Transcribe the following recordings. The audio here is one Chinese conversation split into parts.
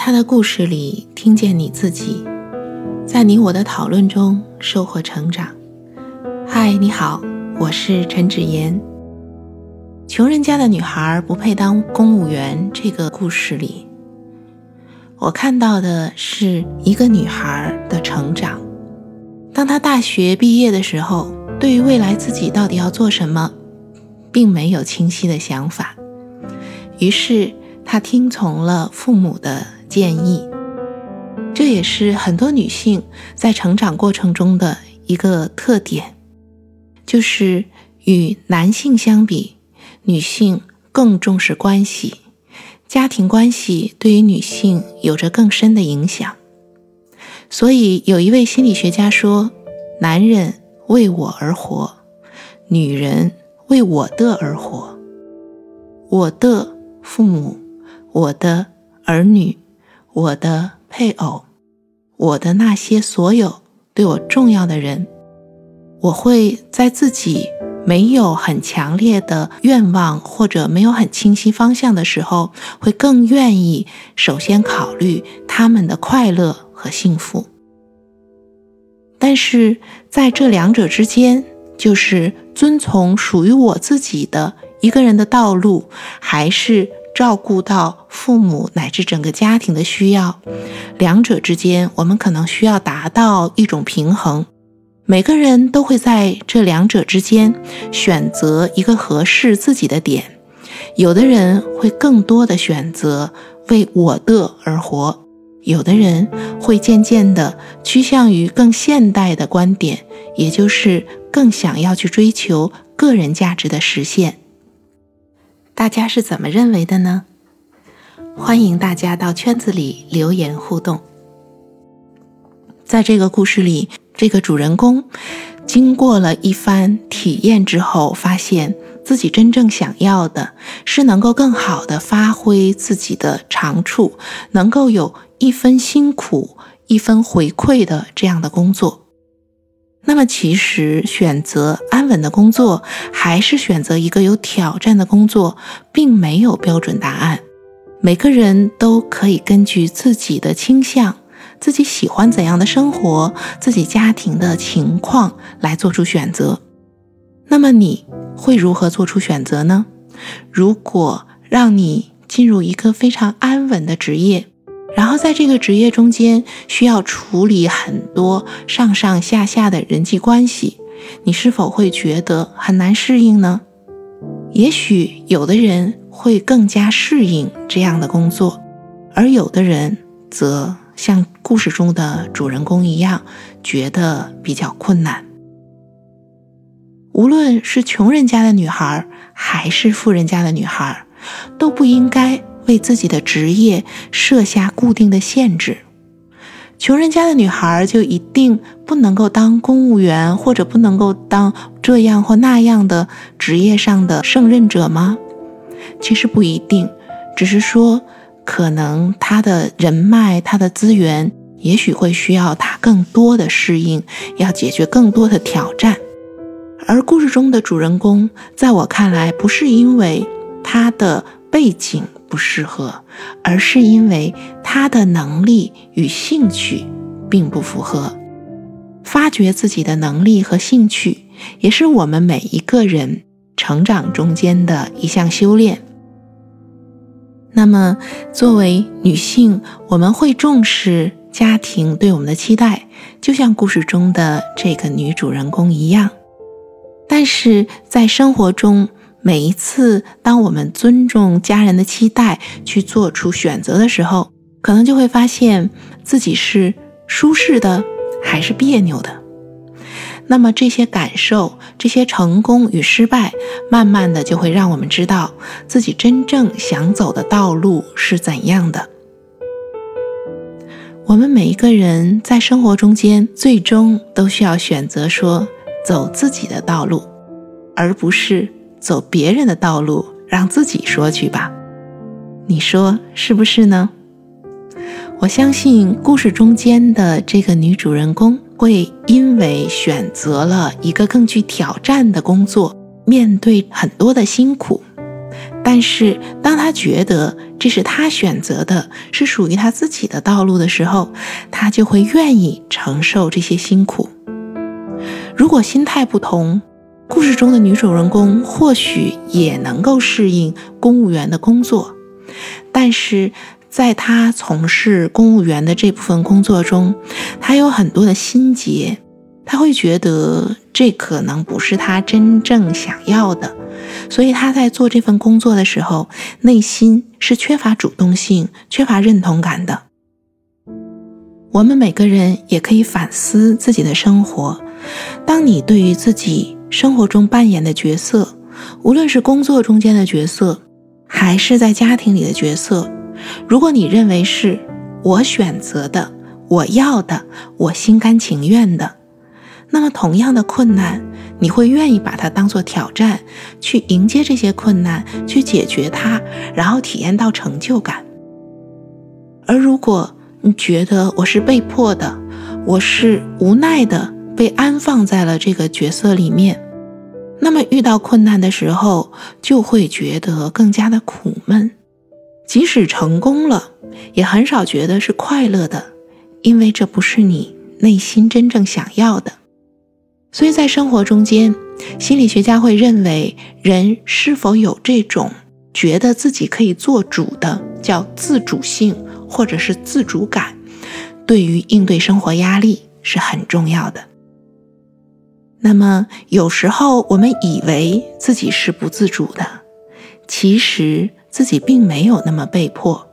他的故事里听见你自己，在你我的讨论中收获成长。嗨，你好，我是陈芷妍。穷人家的女孩不配当公务员。这个故事里，我看到的是一个女孩的成长。当她大学毕业的时候，对于未来自己到底要做什么，并没有清晰的想法。于是她听从了父母的。建议，这也是很多女性在成长过程中的一个特点，就是与男性相比，女性更重视关系，家庭关系对于女性有着更深的影响。所以，有一位心理学家说：“男人为我而活，女人为我的而活。我的父母，我的儿女。”我的配偶，我的那些所有对我重要的人，我会在自己没有很强烈的愿望或者没有很清晰方向的时候，会更愿意首先考虑他们的快乐和幸福。但是在这两者之间，就是遵从属于我自己的一个人的道路，还是？照顾到父母乃至整个家庭的需要，两者之间，我们可能需要达到一种平衡。每个人都会在这两者之间选择一个合适自己的点。有的人会更多的选择为我的而活，有的人会渐渐的趋向于更现代的观点，也就是更想要去追求个人价值的实现。大家是怎么认为的呢？欢迎大家到圈子里留言互动。在这个故事里，这个主人公经过了一番体验之后，发现自己真正想要的是能够更好的发挥自己的长处，能够有一分辛苦一分回馈的这样的工作。那么，其实选择安稳的工作，还是选择一个有挑战的工作，并没有标准答案。每个人都可以根据自己的倾向、自己喜欢怎样的生活、自己家庭的情况来做出选择。那么，你会如何做出选择呢？如果让你进入一个非常安稳的职业，然后在这个职业中间需要处理很多上上下下的人际关系，你是否会觉得很难适应呢？也许有的人会更加适应这样的工作，而有的人则像故事中的主人公一样，觉得比较困难。无论是穷人家的女孩，还是富人家的女孩，都不应该。为自己的职业设下固定的限制，穷人家的女孩就一定不能够当公务员，或者不能够当这样或那样的职业上的胜任者吗？其实不一定，只是说可能她的人脉、她的资源，也许会需要她更多的适应，要解决更多的挑战。而故事中的主人公，在我看来，不是因为他的背景。不适合，而是因为他的能力与兴趣并不符合。发掘自己的能力和兴趣，也是我们每一个人成长中间的一项修炼。那么，作为女性，我们会重视家庭对我们的期待，就像故事中的这个女主人公一样。但是在生活中，每一次，当我们尊重家人的期待去做出选择的时候，可能就会发现自己是舒适的还是别扭的。那么这些感受、这些成功与失败，慢慢的就会让我们知道自己真正想走的道路是怎样的。我们每一个人在生活中间，最终都需要选择说走自己的道路，而不是。走别人的道路，让自己说去吧。你说是不是呢？我相信故事中间的这个女主人公会因为选择了一个更具挑战的工作，面对很多的辛苦，但是当他觉得这是他选择的，是属于他自己的道路的时候，他就会愿意承受这些辛苦。如果心态不同，故事中的女主人公或许也能够适应公务员的工作，但是在她从事公务员的这部分工作中，她有很多的心结，她会觉得这可能不是她真正想要的，所以她在做这份工作的时候，内心是缺乏主动性、缺乏认同感的。我们每个人也可以反思自己的生活，当你对于自己。生活中扮演的角色，无论是工作中间的角色，还是在家庭里的角色，如果你认为是我选择的、我要的、我心甘情愿的，那么同样的困难，你会愿意把它当做挑战，去迎接这些困难，去解决它，然后体验到成就感。而如果你觉得我是被迫的，我是无奈的。被安放在了这个角色里面，那么遇到困难的时候，就会觉得更加的苦闷。即使成功了，也很少觉得是快乐的，因为这不是你内心真正想要的。所以在生活中间，心理学家会认为，人是否有这种觉得自己可以做主的，叫自主性或者是自主感，对于应对生活压力是很重要的。那么，有时候我们以为自己是不自主的，其实自己并没有那么被迫。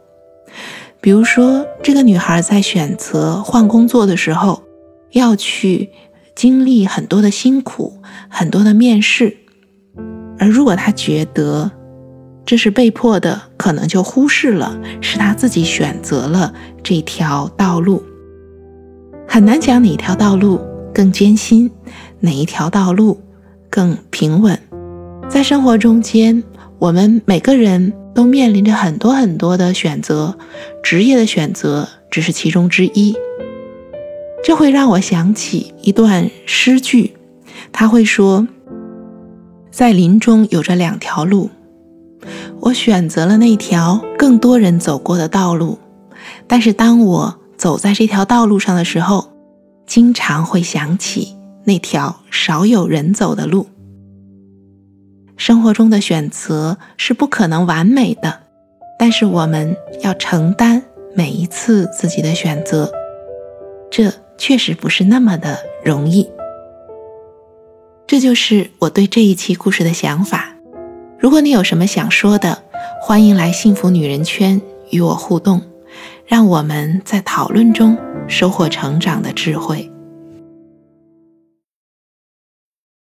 比如说，这个女孩在选择换工作的时候，要去经历很多的辛苦、很多的面试，而如果她觉得这是被迫的，可能就忽视了是她自己选择了这条道路。很难讲哪条道路更艰辛。哪一条道路更平稳？在生活中间，我们每个人都面临着很多很多的选择，职业的选择只是其中之一。这会让我想起一段诗句，他会说：“在林中有着两条路，我选择了那条更多人走过的道路，但是当我走在这条道路上的时候，经常会想起。”那条少有人走的路。生活中的选择是不可能完美的，但是我们要承担每一次自己的选择，这确实不是那么的容易。这就是我对这一期故事的想法。如果你有什么想说的，欢迎来幸福女人圈与我互动，让我们在讨论中收获成长的智慧。